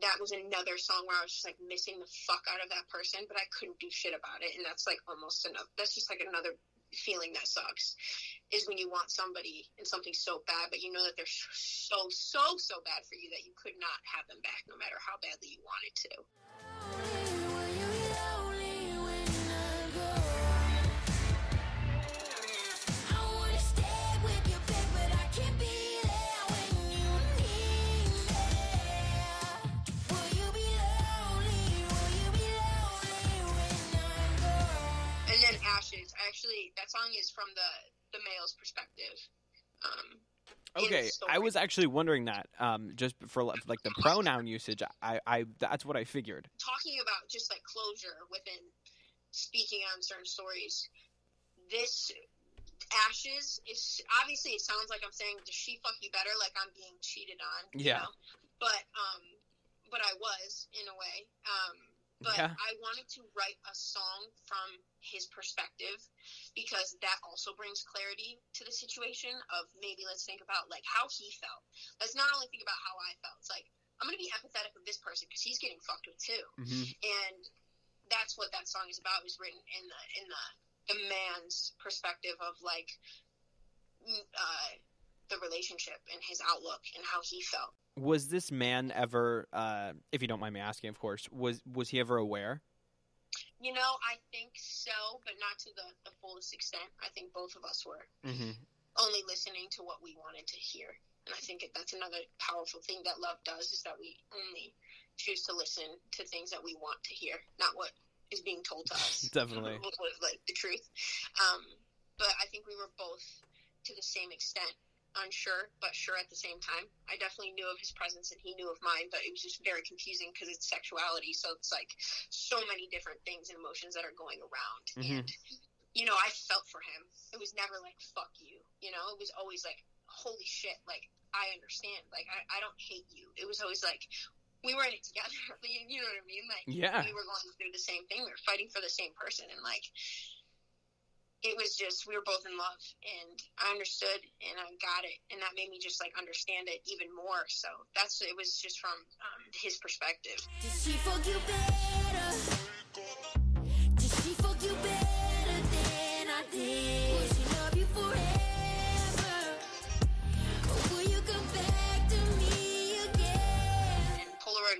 that was another song where I was just like missing the fuck out of that person, but I couldn't do shit about it. And that's like almost enough. That's just like another feeling that sucks is when you want somebody and something so bad, but you know that they're so, so, so bad for you that you could not have them back no matter how badly you wanted to. Ashes, actually, that song is from the the male's perspective. Um, Okay, I was actually wondering that. Um, just for like the pronoun usage, I, I that's what I figured. talking about just like closure within speaking on certain stories. This Ashes is obviously it sounds like I'm saying does she fuck you better like I'm being cheated on. you Yeah. know? But um but I was in a way. Um but Yeah. I wanted to write a song from his perspective because that also brings clarity to the situation of maybe let's think about like how he felt. Let's not only think about how I felt. It's like I'm gonna be empathetic with this person because he's getting fucked with too. hmm And that's what that song is about. It was written in the in the the man's perspective of like mm, uh, the relationship and his outlook and how he felt. Was this man ever, uh, if you don't mind me asking, of course, was was he ever aware? You know, I think so, but not to the, the fullest extent. I think both of us were Mm-hmm. only listening to what we wanted to hear. And I think that's another powerful thing that love does is that we only choose to listen to things that we want to hear, not what is being told to us. Definitely. Like the truth. Um, but I think we were both to the same extent unsure, but sure at the same time. I definitely knew of his presence and he knew of mine, but it was just very confusing because it's sexuality. So it's like so many different things and emotions that are going around. Mhm. And, you know, I felt for him. It was never like, fuck you. You know, it was always like, holy shit, like, I understand. Like, I, I don't hate you. It was always like, we were in it together. you you know what I mean? Like, Yeah. we were going through the same thing. We were fighting for the same person. And, like, it was just, we were both in love. And I understood and I got it. And that made me just, like, understand it even more. So that's, it was just from um, his perspective.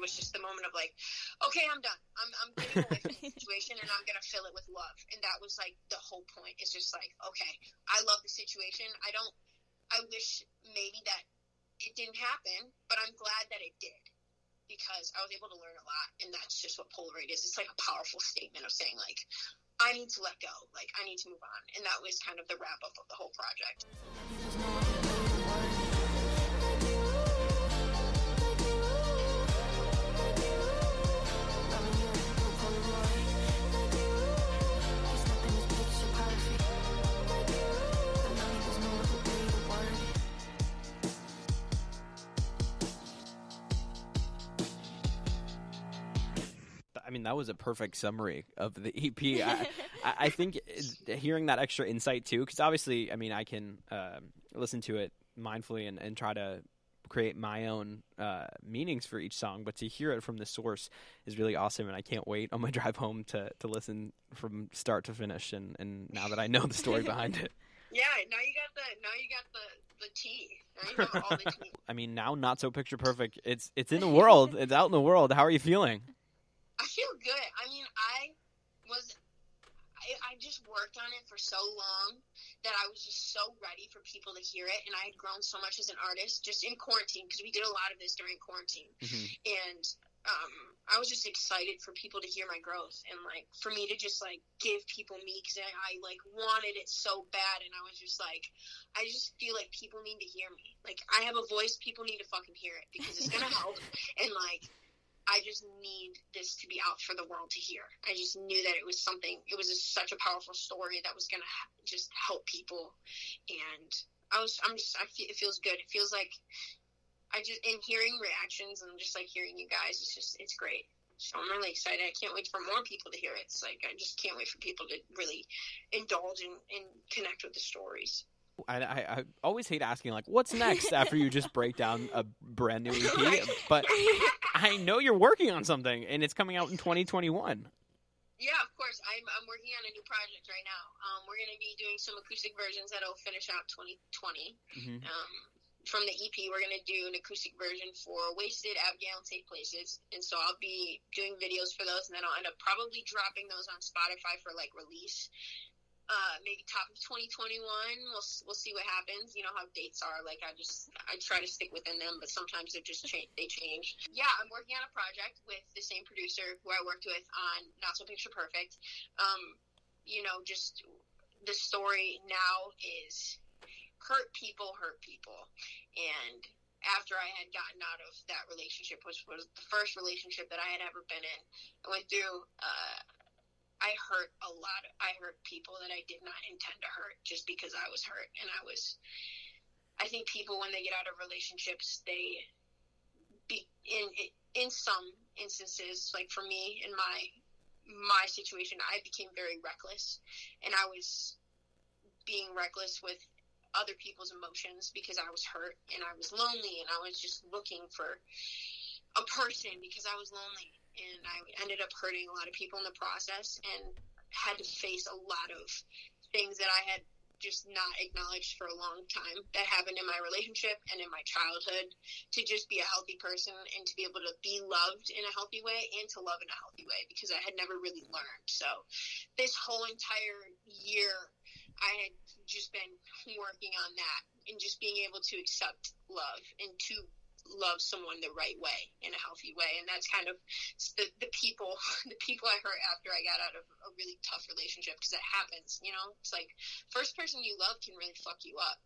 Was just the moment of like, okay, I'm done. I'm, I'm getting away from the situation and I'm going to fill it with love. And that was like the whole point. It's just like, okay, I love the situation. I don't, I wish maybe that it didn't happen, but I'm glad that it did because I was able to learn a lot. And that's just what Polaroid is. It's like a powerful statement of saying like, I need to let go. Like I need to move on. And that was kind of the wrap up of the whole project. Mean, that was a perfect summary of the EP. I, I, I think hearing that extra insight too, because obviously, I mean, I can um, listen to it mindfully and, and try to create my own uh, meanings for each song, but to hear it from the source is really awesome, and I can't wait on my drive home to, to listen from start to finish. And, and now that I know the story behind it, Yeah, now you got the now you got the the tea. Now you know all the tea. I mean, now not so picture perfect. It's it's in the world. It's out in the world. How are you feeling? I feel good. I mean, I was, I, I just worked on it for so long that I was just so ready for people to hear it. And I had grown so much as an artist just in quarantine because we did a lot of this during quarantine. Mhm. And um, I was just excited for people to hear my growth and like for me to just like give people me because I, I like wanted it so bad. And I was just like, I just feel like people need to hear me. Like I have a voice, people need to fucking hear it because it's gonna help. And like I just need this to be out for the world to hear. I just knew that it was something. It was such a powerful story that was gonna ha- just help people, and I was. I'm just. I feel. It feels good. It feels like I just. And hearing reactions and just like hearing you guys, it's just. It's great. So I'm really excited. I can't wait for more people to hear it. It's like I just can't wait for people to really indulge and, and connect with the stories. I, I, I always hate asking like, what's next after you just break down a brand new EP, but I know you're working on something and it's coming out in 2021. Yeah, of course. I'm, I'm working on a new project right now. Um, we're going to be doing some acoustic versions that'll finish out 2020. Mhm. Um, from the EP, we're going to do an acoustic version for Wasted, Abigail, and Safe Places. And so I'll be doing videos for those, and then I'll end up probably dropping those on Spotify for like release. Uh, maybe top of 2021. We'll we'll see what happens. You know how dates are. Like I just I try to stick within them, but sometimes they just change. They change. Yeah, I'm working on a project with the same producer who I worked with on Not So Picture Perfect. Um, you know, just the story now is hurt people hurt people, and after I had gotten out of that relationship, which was the first relationship that I had ever been in, I went through. Uh, I hurt a lot. I hurt people that I did not intend to hurt just because I was hurt. And I was, I think people, when they get out of relationships, they be in, in some instances, like for me, in my, my situation, I became very reckless and I was being reckless with other people's emotions because I was hurt and I was lonely and I was just looking for a person because I was lonely and I ended up hurting a lot of people in the process and had to face a lot of things that I had just not acknowledged for a long time that happened in my relationship and in my childhood to just be a healthy person and to be able to be loved in a healthy way and to love in a healthy way because I had never really learned. So this whole entire year I had just been working on that and just being able to accept love and to love someone the right way in a healthy way. And that's kind of the, the people the people i hurt after i got out of a really tough relationship because it happens you know? It's like first person you love can really fuck you up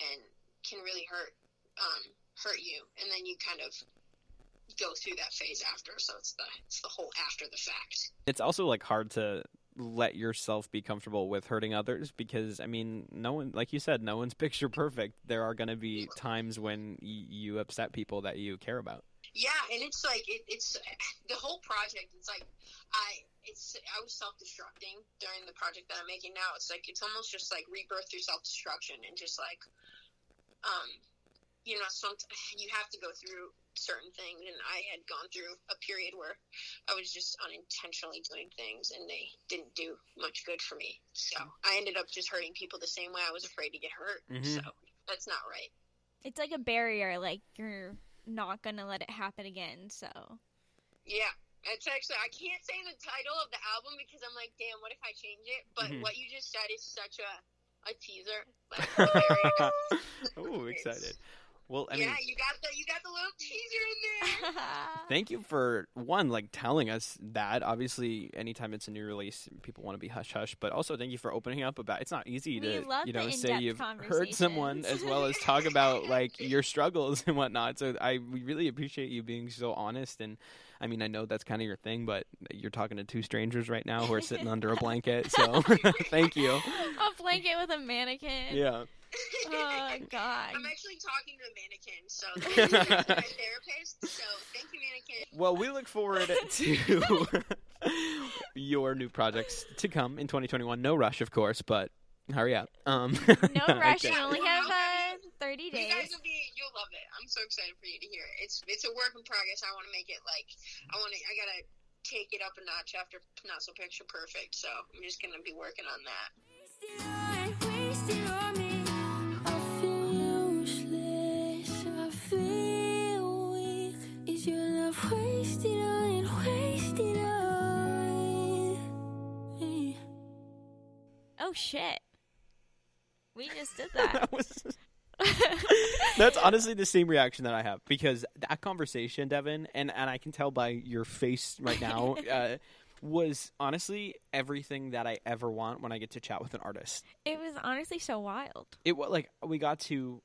and can really hurt um hurt you. And then you kind of go through that phase after. So it's the it's the whole after the fact. It's also like hard to let yourself be comfortable with hurting others because I mean, no one, like you said, no one's picture perfect. There are going to be times when y- you upset people that you care about. Yeah, and it's like it, it's the whole project. It's like I it's I was self destructing during the project that I'm making now. It's like it's almost just like rebirth through self destruction and just like um you know some you have to go through certain things and I had gone through a period where I was just unintentionally doing things and they didn't do much good for me. So I ended up just hurting people the same way I was afraid to get hurt. Mhm. So that's not right. It's like a barrier, like you're not gonna let it happen again. So Yeah, it's actually I can't say the title of the album because I'm like, damn, what if I change it? But Mhm. what you just said is such a a teaser. Like, very- oh, excited. Well, I mean, yeah, you got the you got the little teaser in there. thank you for one like telling us that. Obviously, anytime it's a new release, people want to be hush hush. But also, thank you for opening up about. It's not easy We to you know say you've hurt someone as well as talk about like your struggles and whatnot. So I we really appreciate you being so honest. And I mean, I know that's kind of your thing, but you're talking to two strangers right now who are sitting under a blanket. So thank you. a blanket with a mannequin. Yeah. Oh God. I'm actually talking to a mannequin, so that's actually my therapist. So thank you, mannequin. Well, we look forward to your new projects to come in 2021. No rush, of course, but hurry up. Um, No rush. okay. You only have uh, 30 You days. guys will be you'll love it. I'm so excited for you to hear it. It's it's a work in progress. I want to make it like I want to. I gotta take it up a notch after not so picture perfect. So I'm just gonna be working on that. Oh shit. We just did that. That That's honestly the same reaction that I have because that conversation, Devin, and, and I can tell by your face right now, uh, was honestly everything that I ever want when I get to chat with an artist. it was honestly so wild. it was like we got to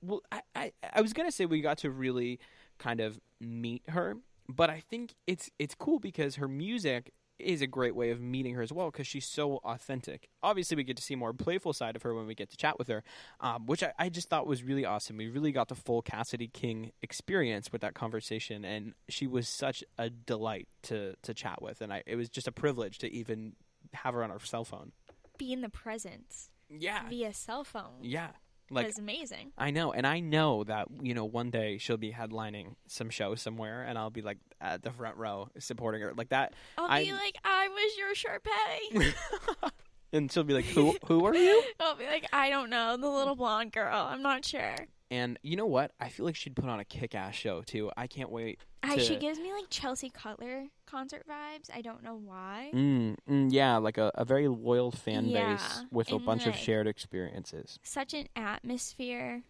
well I, I i was gonna say we got to really kind of meet her but i think it's it's cool because her music is a great way of meeting her as well because she's so authentic. Obviously we get to see more playful side of her when we get to chat with her um, which I, I just thought was really awesome. We really got the full cassidy king experience with that conversation and she was such a delight to to chat with and I, it was just a privilege to even have her on our cell phone. Be in the presence yeah. via cell phone. Yeah like was amazing. I know, and I know that you know one day she'll be headlining some show somewhere, and I'll be like at the front row supporting her like that, I'll be I'm- like, I was your Sharpay. and she'll be like, "Who? Who are you?" I'll be like, I don't know, the little blonde girl. I'm not sure. And you know what? I feel like she'd put on a kick-ass show too. I can't wait. I, she gives me like Chelsea Cutler concert vibes. I don't know why. Mm, mm, yeah, like a, a very loyal fan Yeah, base with a and, bunch of shared experiences, Such an atmosphere,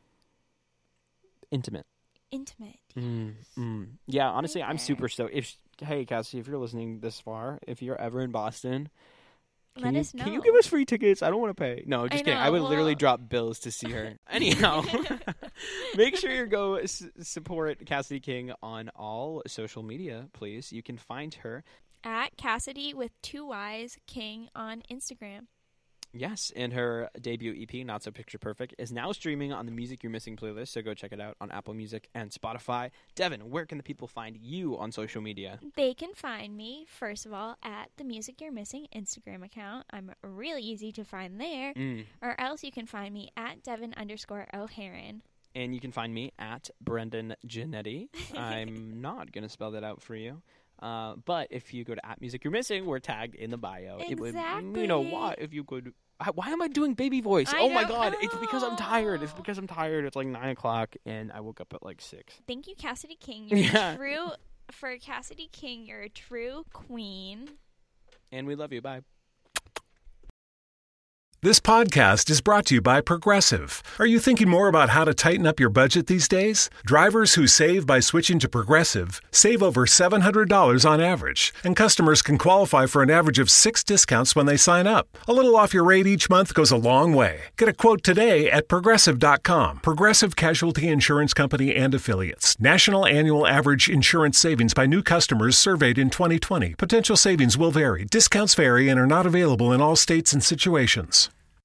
intimate. intimate. Mm, mm. Yeah, honestly, I'm super stoked. If hey Cassie, if you're listening this far, if you're ever in Boston, Let you, us know. Can you give us free tickets? I don't want to pay. No, just I kidding. I know, would literally drop bills to see her. Anyhow, make sure you go s- support Cassidy King on all social media, please. You can find her. At Cassidy with two Y's King on Instagram. Yes, and her debut EP, Not So Picture Perfect, is now streaming on the Music You're Missing playlist, so go check it out on Apple Music and Spotify. Devin, where can the people find you on social media? They can find me, first of all, at the Music You're Missing Instagram account. I'm really easy to find there. Mm. Or else you can find me at Devin underscore O'Haron And you can find me at Brendan Janetti. I'm not going to spell that out for you. Uh, but if you go to at music you're missing, we're tagged in the bio. It would, you know Exactly. what? If you could, why am I doing baby voice? I oh my god! It's because I'm tired. It's because I'm tired. It's like nine o'clock, and I woke up at like six. Thank you, Cassidy King. You're Yeah. a true for Cassidy King. You're a true queen. And we love you. Bye. This podcast is brought to you by Progressive. Are you thinking more about how to tighten up your budget these days? Drivers who save by switching to Progressive save over $700 on average, and customers can qualify for an average of six discounts when they sign up. A little off your rate each month goes a long way. Get a quote today at progressive.com. Progressive Casualty Insurance Company and Affiliates. National annual average insurance savings by new customers surveyed in 2020. Potential savings will vary. Discounts vary and are not available in all states and situations.